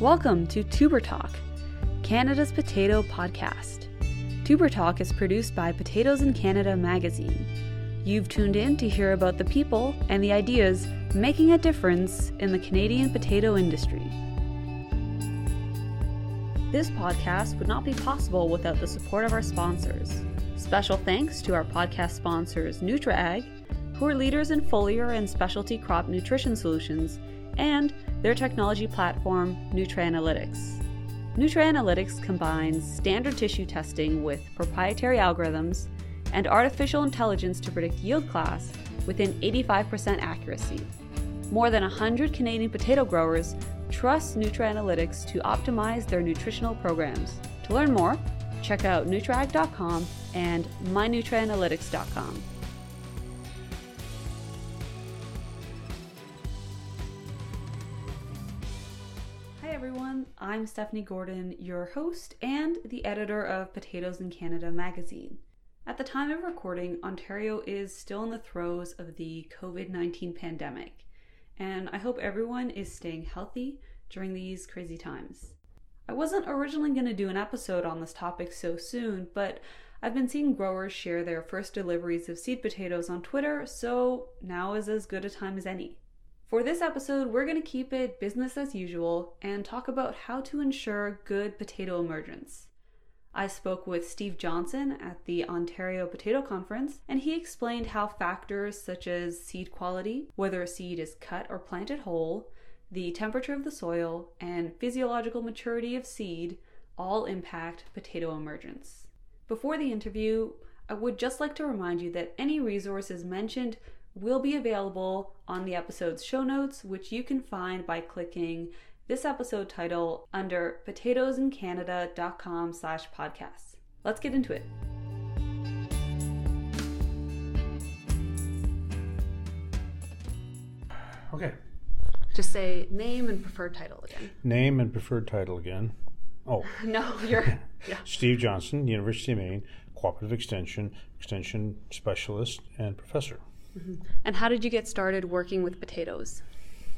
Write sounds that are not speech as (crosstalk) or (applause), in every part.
Welcome to Tuber Talk, Canada's potato podcast. Tuber Talk is produced by Potatoes in Canada magazine. You've tuned in to hear about the people and the ideas making a difference in the Canadian potato industry. This podcast would not be possible without the support of our sponsors. Special thanks to our podcast sponsors NutraAg, who are leaders in foliar and specialty crop nutrition solutions, and their technology platform, NutraAnalytics. NutraAnalytics combines standard tissue testing with proprietary algorithms and artificial intelligence to predict yield class within 85% accuracy. More than 100 Canadian potato growers trust NutraAnalytics to optimize their nutritional programs. To learn more, check out nutrag.com and mynutraanalytics.com. I'm Stephanie Gordon, your host and the editor of Potatoes in Canada magazine. At the time of recording, Ontario is still in the throes of the COVID 19 pandemic, and I hope everyone is staying healthy during these crazy times. I wasn't originally going to do an episode on this topic so soon, but I've been seeing growers share their first deliveries of seed potatoes on Twitter, so now is as good a time as any. For this episode, we're going to keep it business as usual and talk about how to ensure good potato emergence. I spoke with Steve Johnson at the Ontario Potato Conference, and he explained how factors such as seed quality, whether a seed is cut or planted whole, the temperature of the soil, and physiological maturity of seed all impact potato emergence. Before the interview, I would just like to remind you that any resources mentioned will be available on the episode's show notes, which you can find by clicking this episode title under potatoesincanada.com slash podcasts. Let's get into it. Okay. Just say name and preferred title again. Name and preferred title again. Oh, (laughs) No, you're (laughs) yeah. Steve Johnson, University of Maine, Cooperative Extension, Extension Specialist, and Professor. And how did you get started working with potatoes?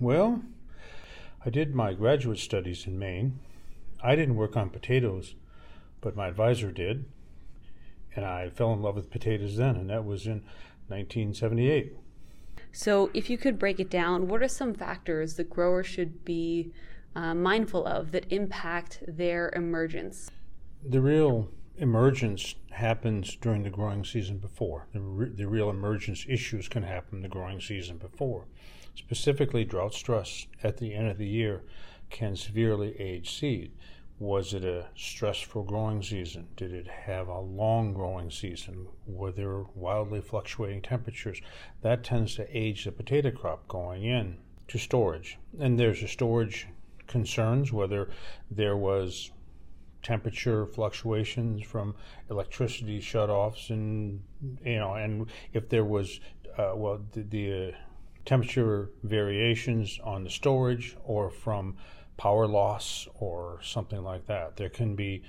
Well, I did my graduate studies in Maine. I didn't work on potatoes, but my advisor did. And I fell in love with potatoes then, and that was in 1978. So, if you could break it down, what are some factors that growers should be uh, mindful of that impact their emergence? The real emergence happens during the growing season before. The, re- the real emergence issues can happen the growing season before. Specifically, drought stress at the end of the year can severely age seed. Was it a stressful growing season? Did it have a long growing season? Were there wildly fluctuating temperatures? That tends to age the potato crop going in to storage. And there's a storage concerns whether there was temperature fluctuations from electricity shutoffs and you know and if there was uh, well the, the uh, temperature variations on the storage or from power loss or something like that. There can be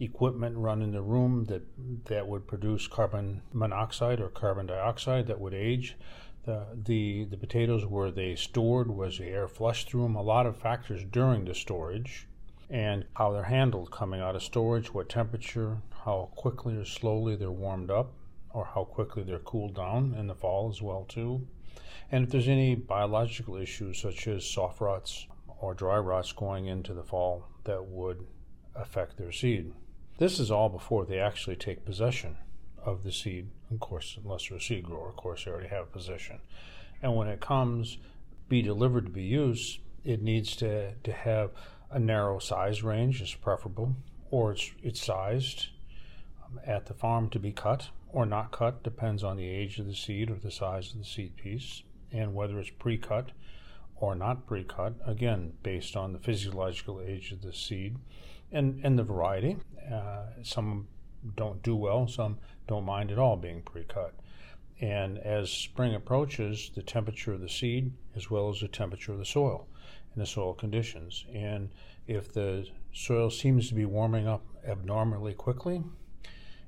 equipment run in the room that that would produce carbon monoxide or carbon dioxide that would age. The, the the potatoes where they stored? Was the air flushed through them a lot of factors during the storage and how they're handled coming out of storage, what temperature, how quickly or slowly they're warmed up, or how quickly they're cooled down in the fall as well too. And if there's any biological issues such as soft rots or dry rots going into the fall that would affect their seed. This is all before they actually take possession of the seed. Of course, unless they're a seed grower, of course, they already have possession. And when it comes be delivered to be used, it needs to, to have a narrow size range is preferable, or it's, it's sized um, at the farm to be cut or not cut, depends on the age of the seed or the size of the seed piece, and whether it's pre cut or not pre cut, again, based on the physiological age of the seed and, and the variety. Uh, some don't do well, some don't mind at all being pre cut. And as spring approaches, the temperature of the seed as well as the temperature of the soil and the soil conditions. And if the soil seems to be warming up abnormally quickly,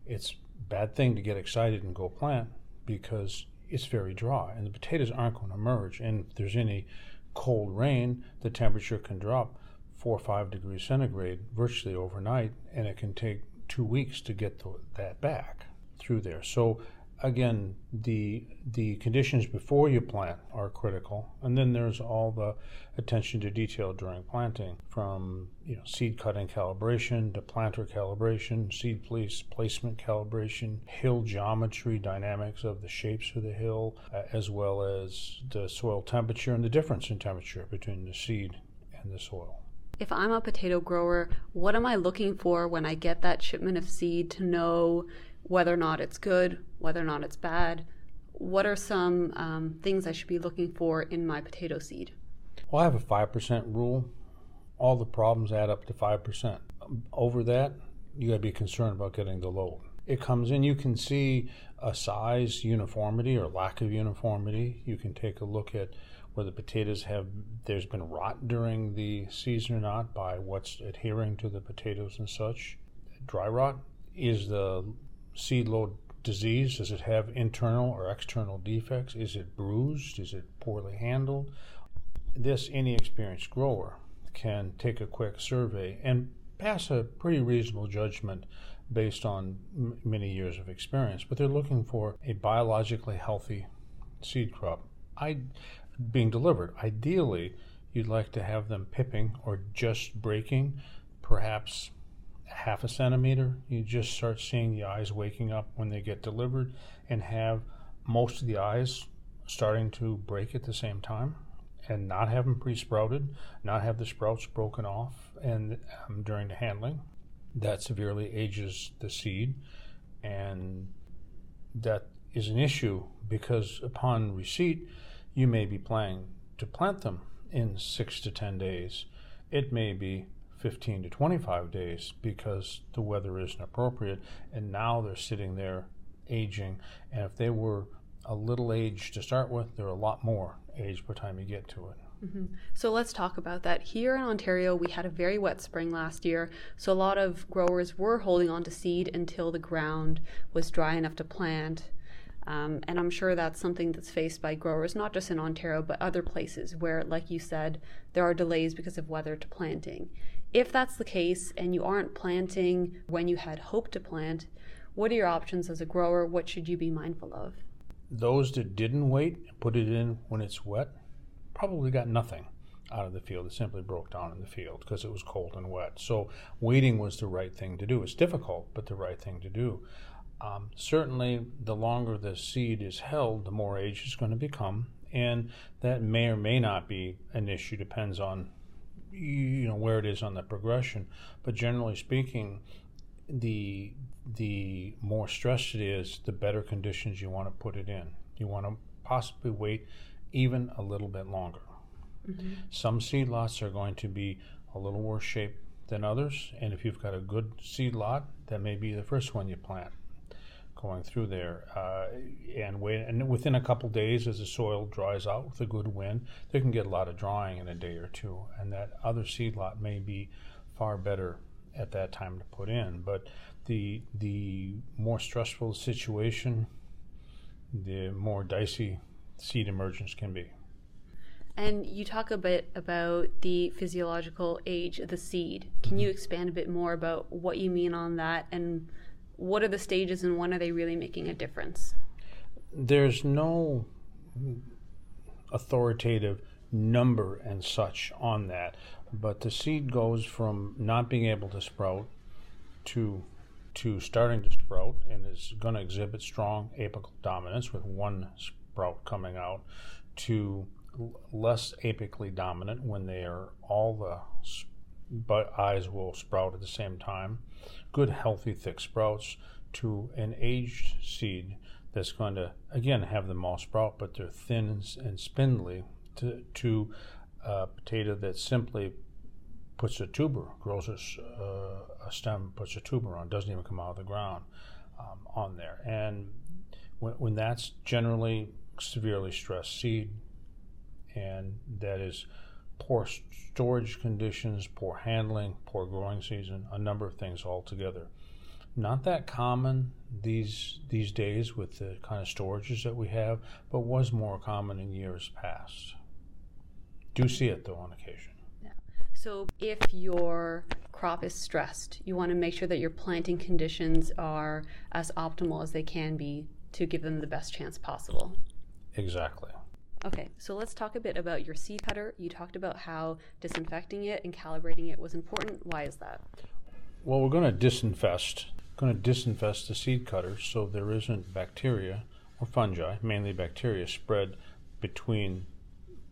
it's a bad thing to get excited and go plant because it's very dry and the potatoes aren't going to emerge. And if there's any cold rain, the temperature can drop four or five degrees centigrade virtually overnight, and it can take two weeks to get the, that back through there. So again, the the conditions before you plant are critical, and then there's all the attention to detail during planting, from you know seed cutting calibration to planter calibration, seed place placement calibration, hill geometry, dynamics of the shapes of the hill, as well as the soil temperature and the difference in temperature between the seed and the soil. If I'm a potato grower, what am I looking for when I get that shipment of seed to know whether or not it's good, whether or not it's bad? What are some um, things I should be looking for in my potato seed? Well, I have a 5% rule. All the problems add up to 5%. Over that, you got to be concerned about getting the load. It comes in, you can see a size uniformity or lack of uniformity. You can take a look at whether potatoes have there's been rot during the season or not by what's adhering to the potatoes and such. Dry rot is the seed load disease? Does it have internal or external defects? Is it bruised? Is it poorly handled? This any experienced grower can take a quick survey and pass a pretty reasonable judgment based on m- many years of experience. But they're looking for a biologically healthy seed crop. I being delivered. Ideally, you'd like to have them pipping or just breaking, perhaps half a centimeter. You just start seeing the eyes waking up when they get delivered and have most of the eyes starting to break at the same time and not have them pre-sprouted, not have the sprouts broken off and um, during the handling. That severely ages the seed and that is an issue because upon receipt you may be planning to plant them in six to ten days. It may be 15 to 25 days because the weather isn't appropriate, and now they're sitting there aging. And if they were a little age to start with, they're a lot more age by the time you get to it. Mm-hmm. So let's talk about that. Here in Ontario, we had a very wet spring last year, so a lot of growers were holding on to seed until the ground was dry enough to plant. Um, and I'm sure that's something that's faced by growers, not just in Ontario, but other places where, like you said, there are delays because of weather to planting. If that's the case and you aren't planting when you had hoped to plant, what are your options as a grower? What should you be mindful of? Those that didn't wait and put it in when it's wet probably got nothing out of the field. It simply broke down in the field because it was cold and wet. So waiting was the right thing to do. It's difficult, but the right thing to do. Um, certainly, the longer the seed is held, the more age it's going to become, and that may or may not be an issue. Depends on you know where it is on the progression. But generally speaking, the the more stressed it is, the better conditions you want to put it in. You want to possibly wait even a little bit longer. Mm-hmm. Some seed lots are going to be a little worse shape than others, and if you've got a good seed lot, that may be the first one you plant going through there. Uh, and wait, and within a couple days, as the soil dries out with a good wind, they can get a lot of drying in a day or two, and that other seed lot may be far better at that time to put in. But the the more stressful the situation, the more dicey seed emergence can be. And you talk a bit about the physiological age of the seed. Can you expand a bit more about what you mean on that and what are the stages and when are they really making a difference? There's no authoritative number and such on that, but the seed goes from not being able to sprout to to starting to sprout and is going to exhibit strong apical dominance with one sprout coming out to less apically dominant when they are all the but eyes will sprout at the same time good, healthy, thick sprouts to an aged seed that's going to, again, have them all sprout, but they're thin and spindly to, to a potato that simply puts a tuber, grows a, uh, a, stem, puts a tuber on, doesn't even come out of the ground um, on there. And when, when that's generally severely stressed seed, and that is poor storage conditions, poor handling, poor growing season, a number of things altogether. Not that common these these days with the kind of storages that we have, but was more common in years past. Do see it though on occasion. So, if your crop is stressed, you want to make sure that your planting conditions are as optimal as they can be to give them the best chance possible. Exactly. Okay, so let's talk a bit about your seed cutter. You talked about how disinfecting it and calibrating it was important. Why is that? Well, we're going to disinfest, going to disinfest the seed cutter so there isn't bacteria or fungi, mainly bacteria, spread between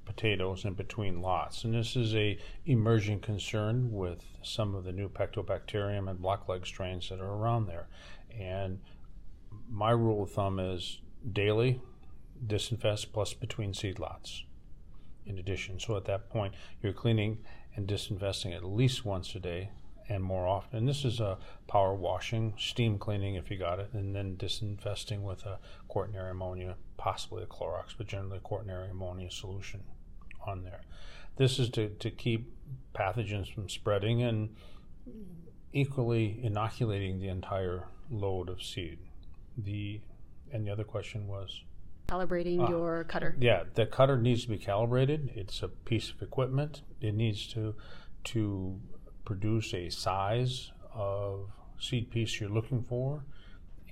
potatoes and between lots. And this is a emerging concern with some of the new Pectobacterium and blackleg strains that are around there. And my rule of thumb is daily disinfest plus between seed lots in addition. So at that point, you're cleaning and disinfesting at least once a day and more often. And this is a power washing, steam cleaning if you got it, and then disinfesting with a quaternary ammonia, possibly a Clorox, but generally a quaternary ammonia solution on there. This is to, to keep pathogens from spreading and equally inoculating the entire load of seed. The and the other question was calibrating uh, your cutter. Yeah, the cutter needs to be calibrated. It's a piece of equipment. It needs to to produce a size of seed piece you're looking for,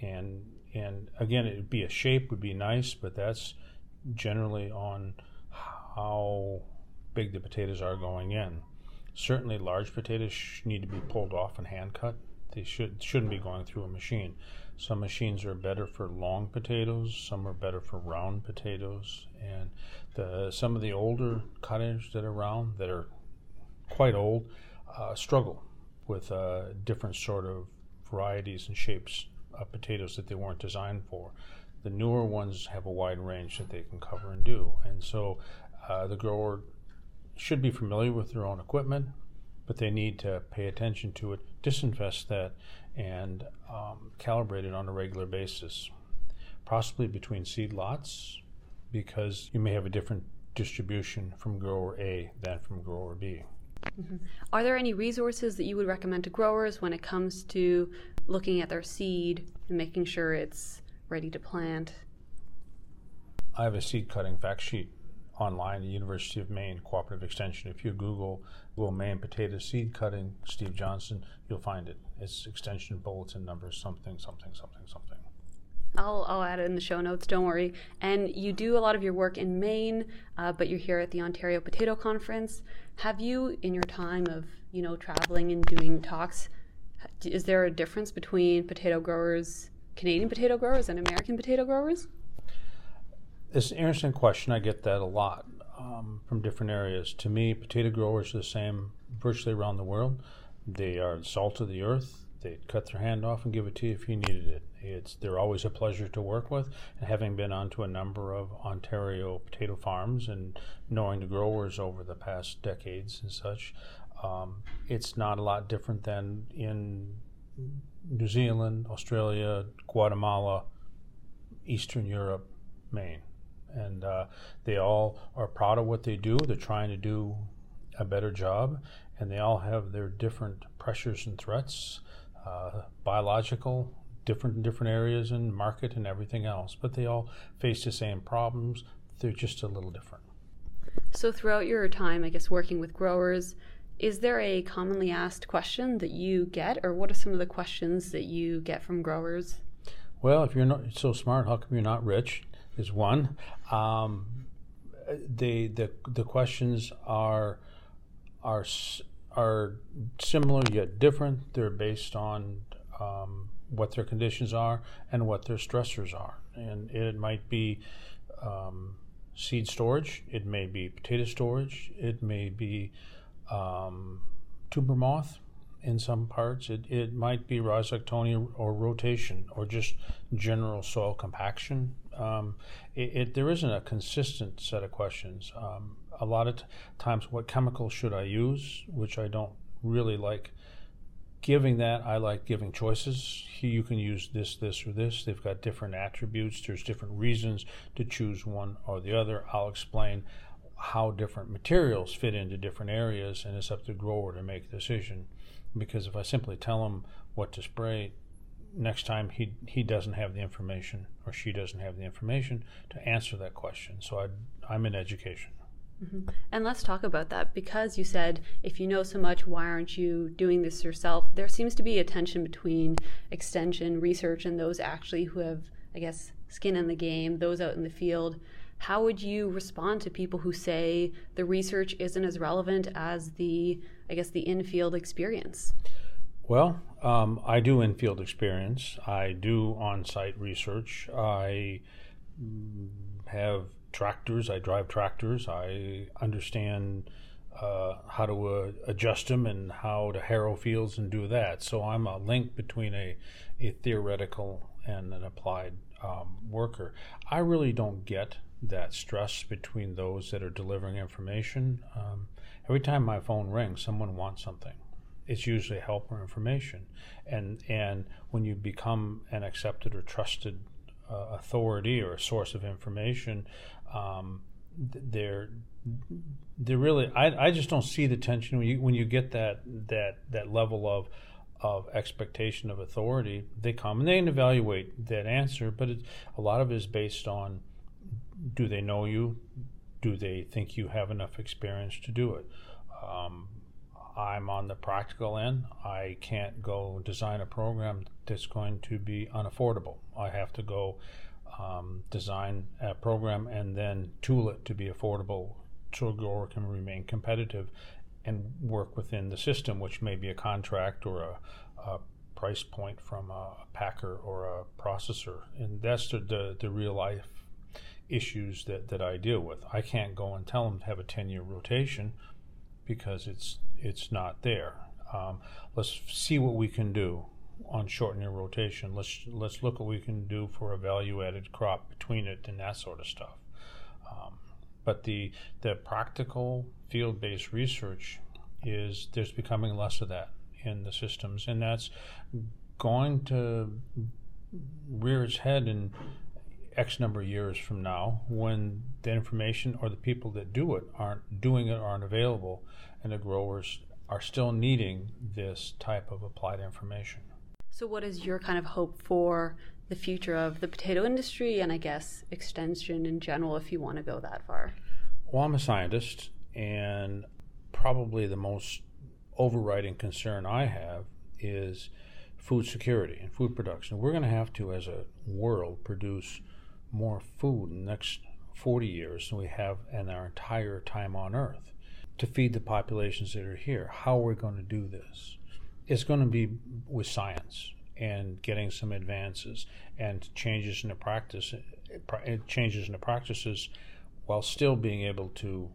and and again, it'd be a shape would be nice, but that's generally on how big the potatoes are going in. Certainly, large potatoes need to be pulled off and hand cut. They should shouldn't be going through a machine. Some machines are better for long potatoes. Some are better for round potatoes. And the some of the older cutters that are round that are quite old uh, struggle with uh, different sort of varieties and shapes of potatoes that they weren't designed for. The newer ones have a wide range that they can cover and do. And so uh, the grower should be familiar with their own equipment, but they need to pay attention to it, disinfest that, and um, calibrate it on a regular basis, possibly between seed lots, because you may have a different distribution from grower A than from grower B. Mm-hmm. Are there any resources that you would recommend to growers when it comes to looking at their seed and making sure it's ready to plant? I have a seed cutting fact sheet online the University of Maine Cooperative Extension. If you Google Google Maine potato seed cutting Steve Johnson, you'll find it. It's extension bulletin number something something something something. I'll, I'll add it in the show notes, don't worry. And you do a lot of your work in Maine, uh, but you're here at the Ontario Potato Conference. Have you, in your time of you know traveling and doing talks, is there a difference between potato growers, Canadian potato growers, and American potato growers? It's an interesting question. I get that a lot um, from different areas. To me, potato growers are the same virtually around the world. They are the salt of the earth. They'd cut their hand off and give it to you if you needed it. It's they're always a pleasure to work with. And having been onto a number of Ontario potato farms and knowing the growers over the past decades and such, um, it's not a lot different than in New Zealand, Australia, Guatemala, Eastern Europe, Maine and uh, they all are proud of what they do. They're trying to do a better job, and they all have their different pressures and threats, uh, biological, different in different areas and market and everything else. But they all face the same problems. They're just a little different. So, throughout your time, I guess, working with growers, is there a commonly asked question that you get, or what are some of the questions that you get from growers? Well, if you're not so smart, how come you're not rich? Is one. Um, the the the questions are are are similar yet different. They're based on um, what their conditions are and what their stressors are, and it might be um, seed storage. It may be potato storage. It may be um, tuber moth in some parts. It, it might be rhizoctonia or rotation or just general soil compaction um, it, it, there isn't a consistent set of questions. Um, a lot of t- times, what chemical should I use, which I don't really like giving that. I like giving choices. You can use this, this, or this. They've got different attributes. There's different reasons to choose one or the other. I'll explain how different materials fit into different areas, and it's up to the grower to make a decision. Because if I simply tell them what to spray, next time he he doesn't have the information or she doesn't have the information to answer that question. So I, I'm in education. Mm-hmm. And let's talk about that because you said if you know so much, why aren't you doing this yourself? There seems to be a tension between extension research and those actually who have, I guess, skin in the game, those out in the field. How would you respond to people who say the research isn't as relevant as the, I guess, the in-field experience? Well, um, I do in-field experience. I do on-site research. I have tractors. I drive tractors. I understand uh, how to uh, adjust them and how to harrow fields and do that. So I'm a link between a, a theoretical and an applied um, worker. I really don't get that stress between those that are delivering information. Um, every time my phone rings, someone wants something. It's usually help or information, and and when you become an accepted or trusted uh, authority or a source of information, um, they're they're really I, I just don't see the tension when you when you get that that that level of of expectation of authority. They come and they evaluate that answer but it, a lot of it is based on do they know you? Do they think you have enough experience to do it? Um, i'm on the practical end i can't go design a program that's going to be unaffordable i have to go um, design a program and then tool it to be affordable so grower can remain competitive and work within the system, which may be a contract or a, a price point from a packer or a processor. And that's the, the, the, real life issues that, that I deal with. I can't go and tell them to have a 10 year rotation because it's, it's not there. Um, let's see what we can do on shortening rotation. Let's let's look what we can do for a value added crop between it and that sort of stuff. Um, but the the practical field based research is there's becoming less of that in the systems, and that's going to rear its head in X number of years from now when the information or the people that do it aren't doing it aren't available, and the growers are still needing this type of applied information. So, what is your kind of hope for the future of the potato industry and I guess extension in general, if you want to go that far? Well, I'm a scientist, and probably the most overriding concern I have is food security and food production. We're going to have to, as a world, produce more food in the next 40 years than we have in our entire time on Earth to feed the populations that are here. How are we going to do this? it's going to be with science and getting some advances and changes in the practice, eh, changes in the practices, while still being able to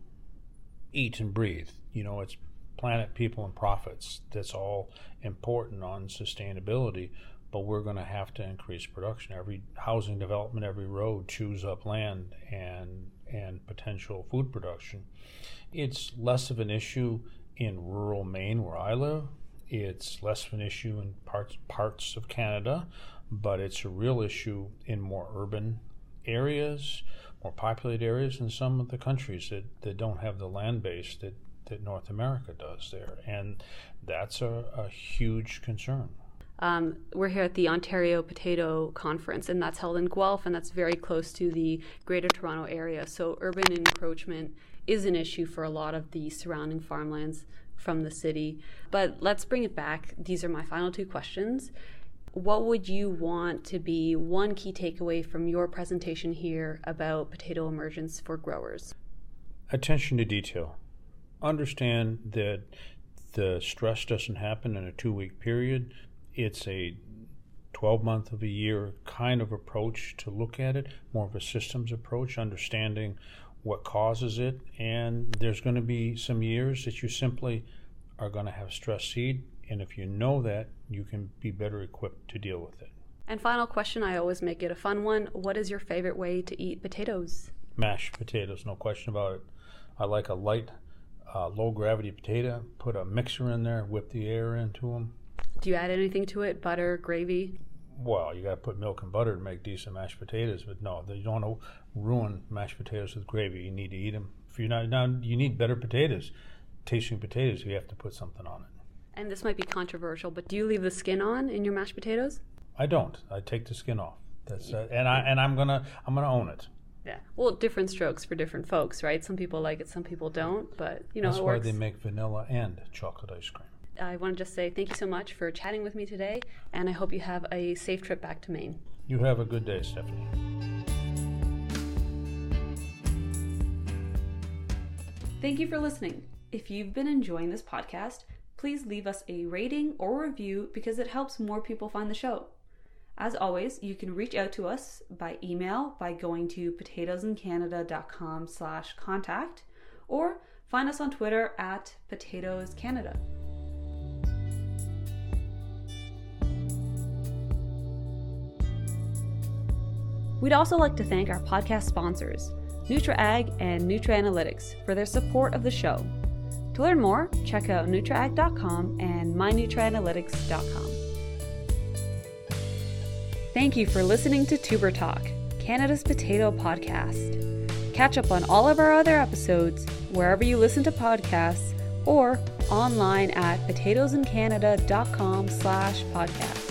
eat and breathe. You know, it's planet, people, and profits. That's all important on sustainability. But we're going to have to increase production. Every housing development, every road chews up land and and potential food production. It's less of an issue in rural Maine where I live it's less of an issue in parts parts of Canada, but it's a real issue in more urban areas, more populated areas in some of the countries that, that don't have the land base that, that North America does there. And that's a, a huge concern. Um, we're here at the Ontario Potato Conference, and that's held in Guelph, and that's very close to the Greater Toronto Area. So, urban encroachment is an issue for a lot of the surrounding farmlands from the city. But let's bring it back. These are my final two questions. What would you want to be one key takeaway from your presentation here about potato emergence for growers? Attention to detail. Understand that the stress doesn't happen in a two week period. It's a 12 month of a year kind of approach to look at it, more of a systems approach, understanding what causes it, and there's going to be some years that you simply are going to have stress seed, and if you know that, you can be better equipped to deal with it. And final question, I always make it a fun one. What is your favorite way to eat potatoes? Mashed potatoes, no question about it. I like a light, uh, low gravity potato. Put a mixer in there, whip the air into them. Do you add anything to it? Butter, gravy? well, you got to put milk and butter to make decent mashed potatoes. But no, you don't want to ruin mashed potatoes with gravy. You need to eat them. If you're not now, you need better potatoes, tasting potatoes. You have to put something on it. And this might be controversial, but do you leave the skin on in your mashed potatoes? I don't. I take the skin off. That's uh, and I and I'm gonna I'm gonna own it. Yeah. Well, different strokes for different folks, right? Some people like it, some people don't, but you know, That's why works. they make vanilla and chocolate ice cream. I want to just say thank you so much for chatting with me today, and I hope you have a safe trip back to Maine. You have a good day, Stephanie. Thank you for listening. If you've been enjoying this podcast, please leave us a rating or review because it helps more people find the show. As always, you can reach out to us by email by going to potatoesincanada.com slash contact or find us on Twitter at potatoescanada. We'd also like to thank our podcast sponsors, NutraAg and NutraAnalytics, for their support of the show. To learn more, check out NutraAg.com and MyNutraAnalytics.com. Thank you for listening to Tuber Talk, Canada's potato podcast. Catch up on all of our other episodes wherever you listen to podcasts or online at potatoesincanada.com slash podcast.